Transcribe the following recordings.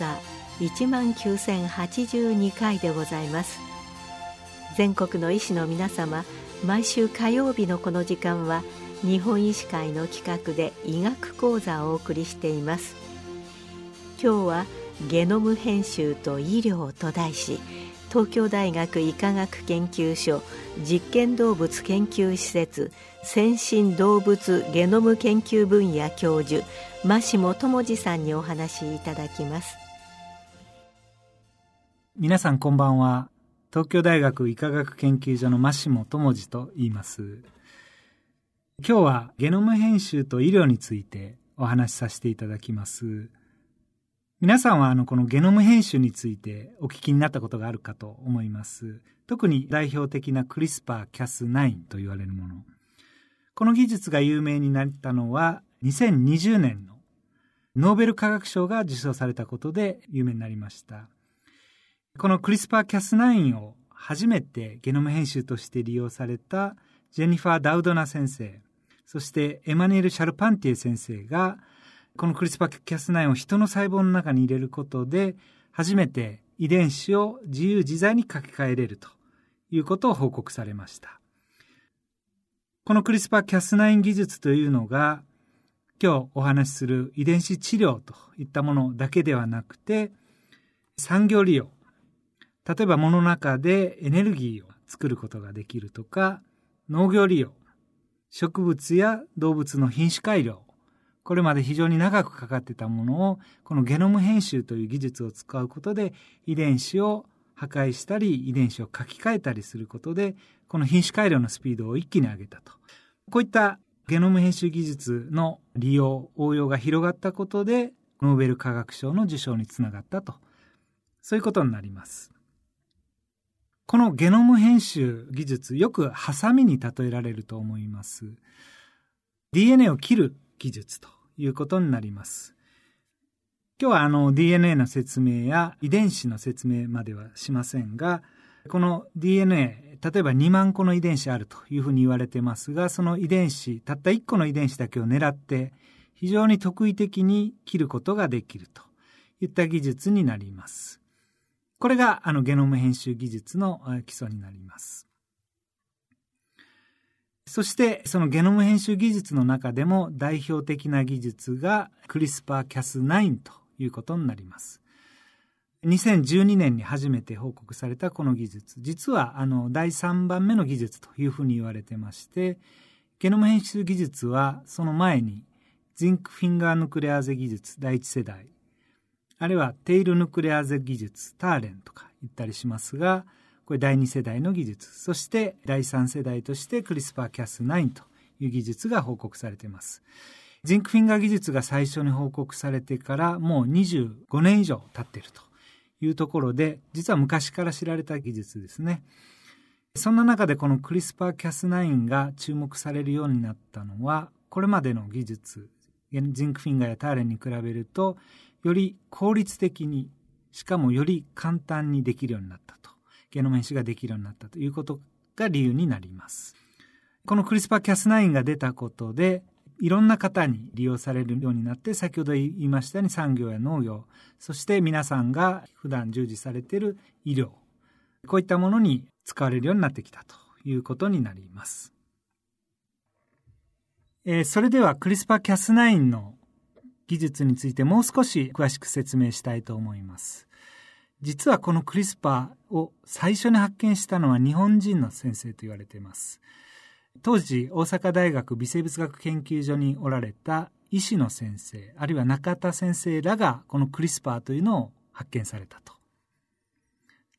座1万9082回でございます。全国の医師の皆様毎週火曜日のこの時間は日本医師会の企画で医学講座をお送りしています。今日はゲノム編集と医療と題し東京大学医科学研究所実験動物研究施設先進動物ゲノム研究分野教授真下智次さんにお話しいただきます。皆さんこんばんは東京大学医科学研究所の真下智次と言います今日はゲノム編集と医療についてお話しさせていただきます皆さんはあのこのゲノム編集についてお聞きになったことがあるかと思います。特に代表的なクリスパー Cas9 と言われるもの。この技術が有名になったのは2020年のノーベル化学賞が受賞されたことで有名になりました。このクリスパー Cas9 を初めてゲノム編集として利用されたジェニファー・ダウドナ先生、そしてエマニュエル・シャルパンティエ先生がこのクリスパーキャス9を人の細胞の中に入れることで、初めて遺伝子を自由自在に書き換えれるということを報告されました。このクリスパーキャス9技術というのが、今日お話しする遺伝子治療といったものだけではなくて、産業利用。例えば物の中でエネルギーを作ることができるとか、農業利用。植物や動物の品種改良。これまで非常に長くかかってたものを、このゲノム編集という技術を使うことで、遺伝子を破壊したり、遺伝子を書き換えたりすることで、この品種改良のスピードを一気に上げたと。こういったゲノム編集技術の利用、応用が広がったことで、ノーベル化学賞の受賞につながったと。そういうことになります。このゲノム編集技術、よくハサミに例えられると思います。DNA を切る技術ということになります。今日はあの DNA の説明や遺伝子の説明まではしませんが、この DNA、例えば2万個の遺伝子あるというふうに言われてますが、その遺伝子、たった1個の遺伝子だけを狙って、非常に特異的に切ることができるといった技術になります。これがあのゲノム編集技術の基礎になります。そしてそのゲノム編集技術の中でも代表的な技術がクリスパーキャス9ということになります。2012年に初めて報告されたこの技術。実はあの第3番目の技術というふうに言われてまして、ゲノム編集技術はその前にジンクフィンガーヌクレアーゼ技術第1世代、あるいはテイルヌクレアーゼ技術ターレンとか言ったりしますが、これ第2世代の技術。そして第3世代としてクリスパーキャス9という技術が報告されています。ジンクフィンガー技術が最初に報告されてからもう25年以上経っているというところで、実は昔から知られた技術ですね。そんな中でこのクリスパーキャス9が注目されるようになったのは、これまでの技術、ジンクフィンガーやターレンに比べると、より効率的に、しかもより簡単にできるようになったと。ゲノム編集ができるようになったということが理由になります。このクリスパーキャス9が出たことで、いろんな方に利用されるようになって、先ほど言いましたように産業や農業、そして皆さんが普段従事されている医療、こういったものに使われるようになってきたということになります。えー、それではクリスパーキャス9の技術についてもう少し詳しく説明したいと思います。実はこのクリスパーを最初に発見したのは日本人の先生と言われています。当時、大阪大学微生物学研究所におられた医師の先生、あるいは中田先生らがこのクリスパーというのを発見されたと。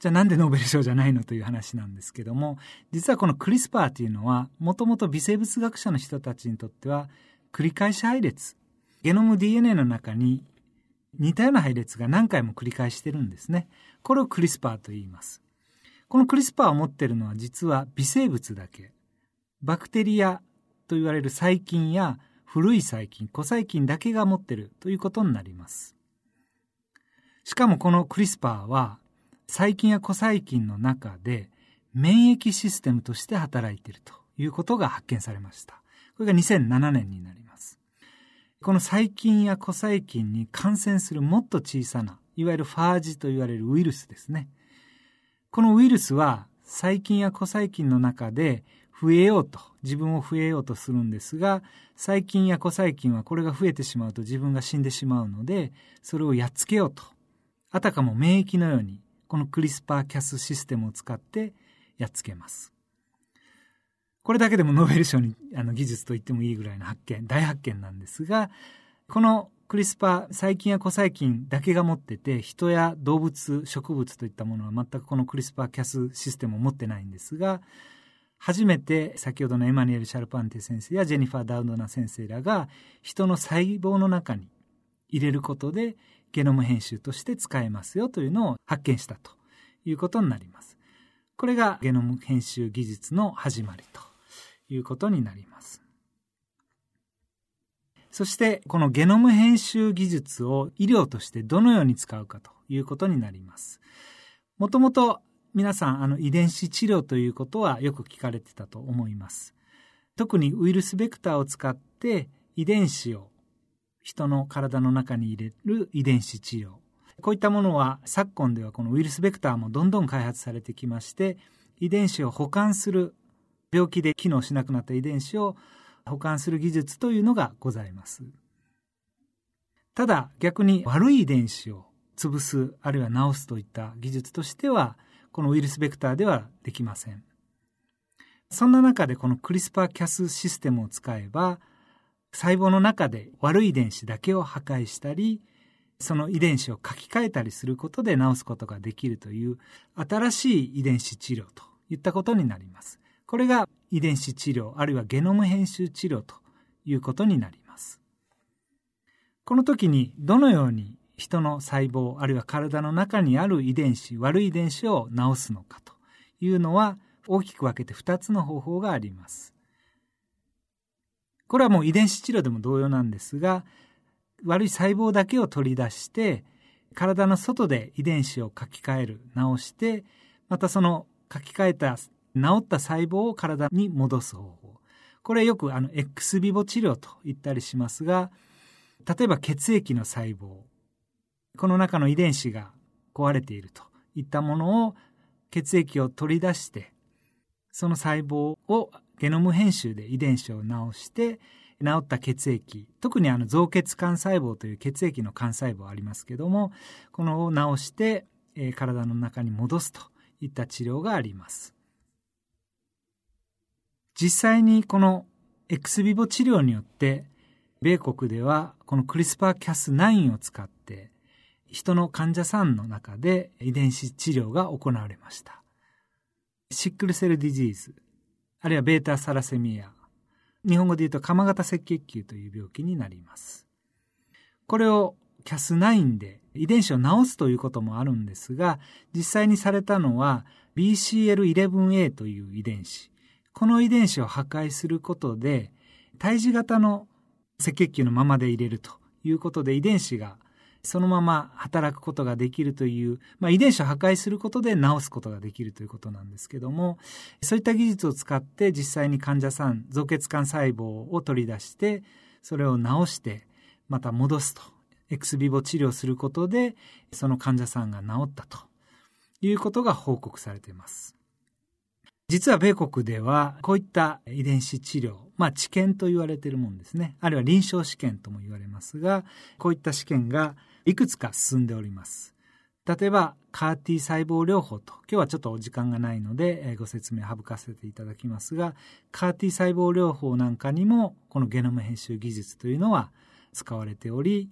じゃあなんでノーベル賞じゃないのという話なんですけども、実はこのクリスパーというのは、もともと微生物学者の人たちにとっては、繰り返し配列、ゲノム DNA の中に似たような配列が何回も繰り返してるんですね。これをクリスパーと言います。このクリスパーを持ってるのは実は微生物だけ。バクテリアと言われる細菌や古い細菌、古細菌だけが持ってるということになります。しかもこのクリスパーは細菌や古細菌の中で免疫システムとして働いているということが発見されました。これが2007年になります。この細菌や古細菌に感染するもっと小さな、いわゆるファージと言われるウイルスですね。このウイルスは細菌や古細菌の中で増えようと、自分を増えようとするんですが、細菌や古細菌はこれが増えてしまうと自分が死んでしまうので、それをやっつけようと。あたかも免疫のように、このクリスパーキャスシステムを使ってやっつけます。これだけでもノーベル賞にあの技術と言ってもいいぐらいの発見、大発見なんですが、このクリスパー、細菌や古細菌だけが持ってて、人や動物、植物といったものは全くこのクリスパーキャスシステムを持ってないんですが、初めて先ほどのエマニュエル・シャルパンテ先生やジェニファー・ダウドナ先生らが人の細胞の中に入れることでゲノム編集として使えますよというのを発見したということになります。これがゲノム編集技術の始まりということになります。そしてこのゲノム編集技術を医療としてどのように使うかということになります。もともと皆さん、あの、遺伝子治療ということはよく聞かれてたと思います。特にウイルスベクターを使って遺伝子を人の体の中に入れる遺伝子治療。こういったものは昨今ではこのウイルスベクターもどんどん開発されてきまして、遺伝子を保管する、病気で機能しなくなった遺伝子を保管する技術というのがございます。ただ逆に悪い遺伝子を潰す、あるいは治すといった技術としては、このウイルスベクターではできません。そんな中でこのクリスパーキャスシステムを使えば、細胞の中で悪い遺伝子だけを破壊したり、その遺伝子を書き換えたりすることで治すことができるという新しい遺伝子治療といったことになります。これが遺伝子治療あるいはゲノム編集治療ということになります。この時にどのように人の細胞あるいは体の中にある遺伝子悪い遺伝子を治すのかというのは大きく分けて2つの方法があります。これはもう遺伝子治療でも同様なんですが悪い細胞だけを取り出して体の外で遺伝子を書き換える治してまたその書き換えた治った細胞を体に戻す方法。これよくあの X ビボ治療と言ったりしますが例えば血液の細胞。この中の遺伝子が壊れているといったものを血液を取り出してその細胞をゲノム編集で遺伝子を直して治った血液特にあの造血幹細胞という血液の幹細胞ありますけどもこのを治して、えー、体の中に戻すといった治療があります実際にこのエクスビボ治療によって米国ではこのクリスパーキャス9を使って人の患者さんの中で遺伝子治療が行われました。シックルセルディジーズ、あるいはベータサラセミア、日本語で言うと鎌型赤血球という病気になります。これを CAS9 で遺伝子を治すということもあるんですが、実際にされたのは BCL11A という遺伝子。この遺伝子を破壊することで、胎児型の赤血球のままで入れるということで遺伝子がそのまま働くことができるという、まあ、遺伝子を破壊することで治すことができるということなんですけども、そういった技術を使って実際に患者さん、造血管細胞を取り出して、それを治して、また戻すと、エクスビボ治療することで、その患者さんが治ったということが報告されています。実は米国ではこういった遺伝子治療、まあ治験と言われているもんですね。あるいは臨床試験とも言われますが、こういった試験がいくつか進んでおります。例えば、カーティ細胞療法と、今日はちょっとお時間がないので、ご説明省かせていただきますが、カーティ細胞療法なんかにも、このゲノム編集技術というのは使われており、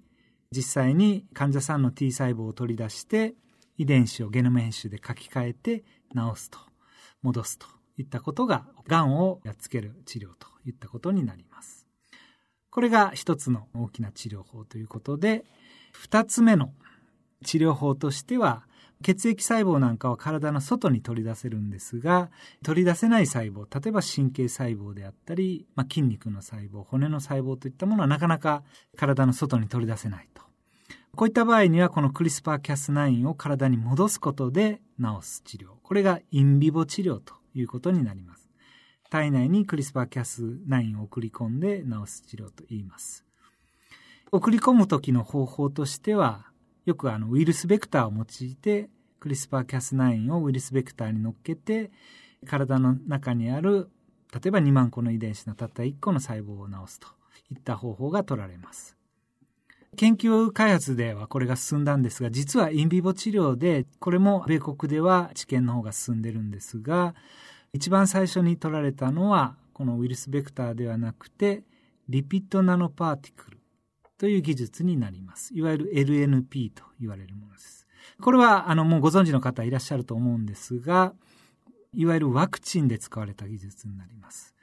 実際に患者さんの T 細胞を取り出して、遺伝子をゲノム編集で書き換えて治すと、戻すといったことが、がんをやっつける治療といったことになります。これが一つの大きな治療法ということで、二つ目の治療法としては、血液細胞なんかは体の外に取り出せるんですが、取り出せない細胞、例えば神経細胞であったり、まあ、筋肉の細胞、骨の細胞といったものはなかなか体の外に取り出せないと。こういった場合には、このクリスパーキャス9を体に戻すことで治す治療。これがインビボ治療ということになります。体内にクリスパーキャス9を送り込んで治す治療と言います。送り込む時の方法としては、よくあのウイルスベクターを用いて、クリスパーキャス9をウイルスベクターに乗っけて、体の中にある、例えば2万個の遺伝子のたった1個の細胞を治すといった方法が取られます。研究開発ではこれが進んだんですが、実はインビボ治療で、これも米国では治験の方が進んでるんですが、一番最初に取られたのは、このウイルスベクターではなくて、リピッドナノパーティクルという技術になります。いわゆる LNP と言われるものです。これは、あの、もうご存知の方いらっしゃると思うんですが、いわゆるワクチンで使われた技術になります。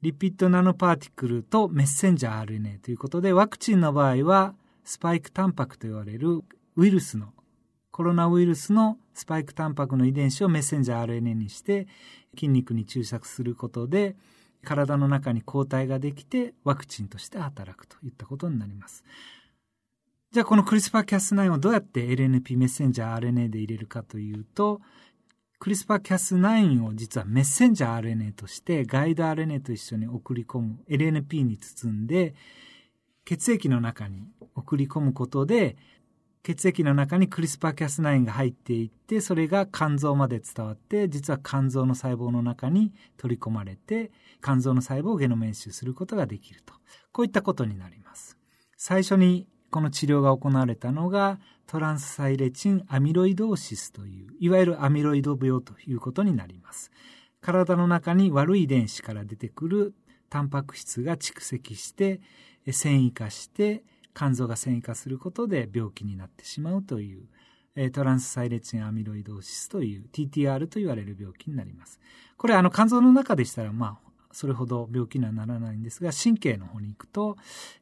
リピッドナノパーティクルとメッセンジャー RNA ということで、ワクチンの場合は、スパイクタンパクと言われるウイルスの、コロナウイルスのスパイクタンパクの遺伝子をメッセンジャー RNA にして筋肉に注射することで、体の中に抗体ができてワクチンとして働くといったことになります。じゃあこのクリスパーキャス9をどうやって LNP メッセンジャー RNA で入れるかというと、クリスパーキャス9を実はメッセンジャー RNA としてガイド RNA と一緒に送り込む LNP に包んで血液の中に送り込むことで血液の中にクリスパーキャス9が入っていってそれが肝臓まで伝わって実は肝臓の細胞の中に取り込まれて肝臓の細胞をゲノム編集することができるとこういったことになります最初にこの治療が行われたのがトランスサイレチンアミロイドーシスという、いわゆるアミロイド病ということになります。体の中に悪い遺伝子から出てくるタンパク質が蓄積して、繊維化して、肝臓が繊維化することで病気になってしまうという、トランスサイレチンアミロイドーシスという TTR と言われる病気になります。これあの肝臓の中でしたらまあそれほど病気にはならないんですが神経の方に行くと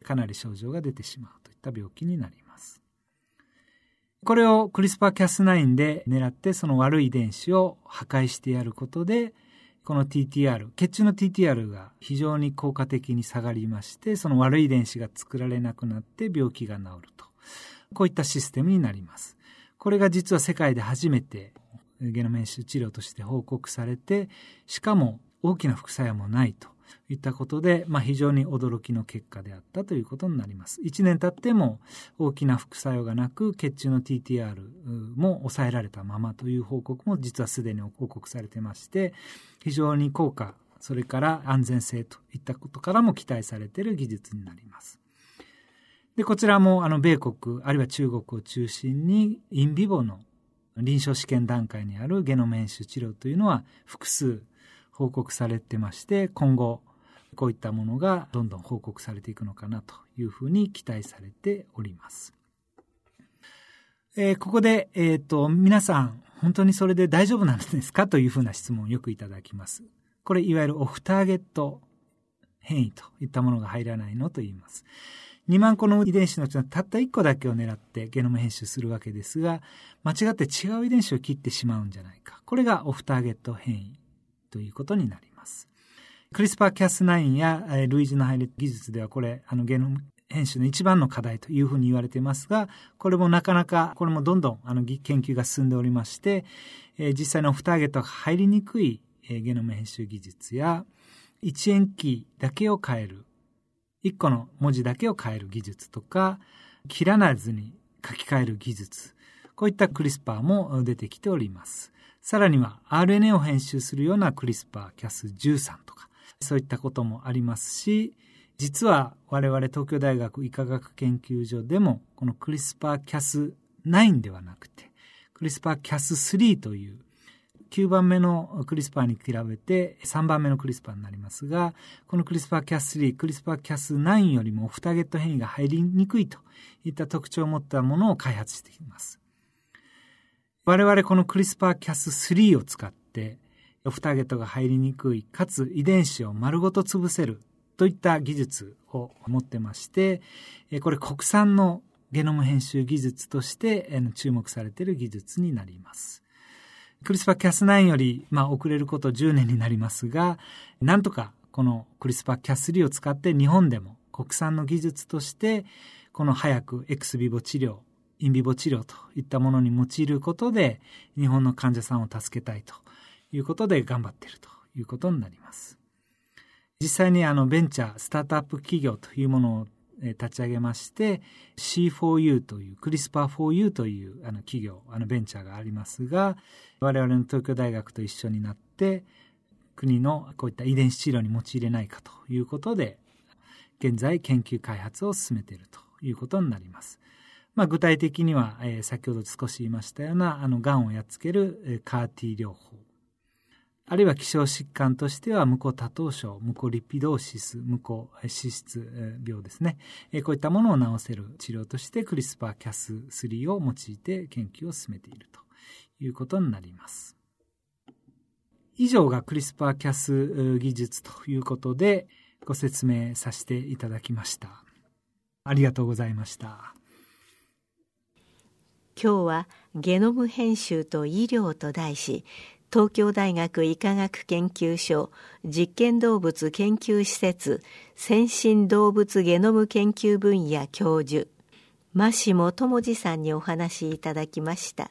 かなり症状が出てしまうといった病気になります。これをクリスパーキャス9で狙ってその悪い遺伝子を破壊してやることで、この TTR、血中の TTR が非常に効果的に下がりまして、その悪い遺伝子が作られなくなって病気が治ると。こういったシステムになります。これが実は世界で初めてゲノム編集治療として報告されて、しかも大きな副作用もないといったことで、まあ、非常に驚きの結果であったということになります。1年経っても大きな副作用がなく、血中の TTR も抑えられたままという報告も実はすでに報告されてまして、非常に効果、それから安全性といったことからも期待されている技術になります。で、こちらもあの米国、あるいは中国を中心にインビボの臨床試験段階にあるゲノム編集治療というのは複数報告されてまして、今後、こういったものがどんどん報告されていくのかなというふうに期待されております。えー、ここで、えっ、ー、と、皆さん、本当にそれで大丈夫なんですかというふうな質問をよくいただきます。これ、いわゆるオフターゲット変異といったものが入らないのと言います。2万個の遺伝子のうちのたった1個だけを狙ってゲノム編集するわけですが、間違って違う遺伝子を切ってしまうんじゃないか。これがオフターゲット変異ということになります。クリスパーキャス9や類似の配列技術ではこれ、あのゲノム編集の一番の課題というふうに言われていますが、これもなかなか、これもどんどんあの研究が進んでおりまして、え実際のオフターゲットが入りにくい、えゲノム編集技術や、一円キーだけを変える、一個の文字だけを変える技術とか、切らなずに書き換える技術、こういったクリスパーも出てきております。さらには RNA を編集するようなクリスパー Cas13 とか、そういったこともありますし、実は我々東京大学医科学研究所でも、このクリスパー Cas9 ではなくて、クリスパー Cas3 という9番目のクリスパーに比べて3番目のクリスパーになりますが、このクリスパー Cas3、クリスパー Cas9 よりもオフターゲット変異が入りにくいといった特徴を持ったものを開発しています。我々このクリスパーキャス3を使って、オフターゲットが入りにくい、かつ遺伝子を丸ごと潰せるといった技術を持ってまして、これ国産のゲノム編集技術として注目されている技術になります。クリスパーキャス9より、まあ、遅れること10年になりますが、なんとかこのクリスパーキャス3を使って日本でも国産の技術として、この早くエクスビボ治療、インビボ治療といったものに用いることで、日本の患者さんを助けたいということで頑張っているということになります。実際にあのベンチャー、スタートアップ企業というものを立ち上げまして C4U というクリスパー 4U というあの企業あのベンチャーがありますが我々の東京大学と一緒になって国のこういった遺伝子治療に用いれないかということで現在研究開発を進めているということになります。まあ、具体的には、えー、先ほど少し言いましたようなあのがんをやっつける、えー、カーティ療法あるいは希少疾患としては、無コ多糖症、無コリピドーシス、無コ脂質病ですね。こういったものを治せる治療として、クリスパーキャス3を用いて研究を進めているということになります。以上がクリスパーキャス技術ということで、ご説明させていただきました。ありがとうございました。今日はゲノム編集と医療と題し東京大学医科学研究所実験動物研究施設先進動物ゲノム研究分野教授真下智次さんにお話しいただきました。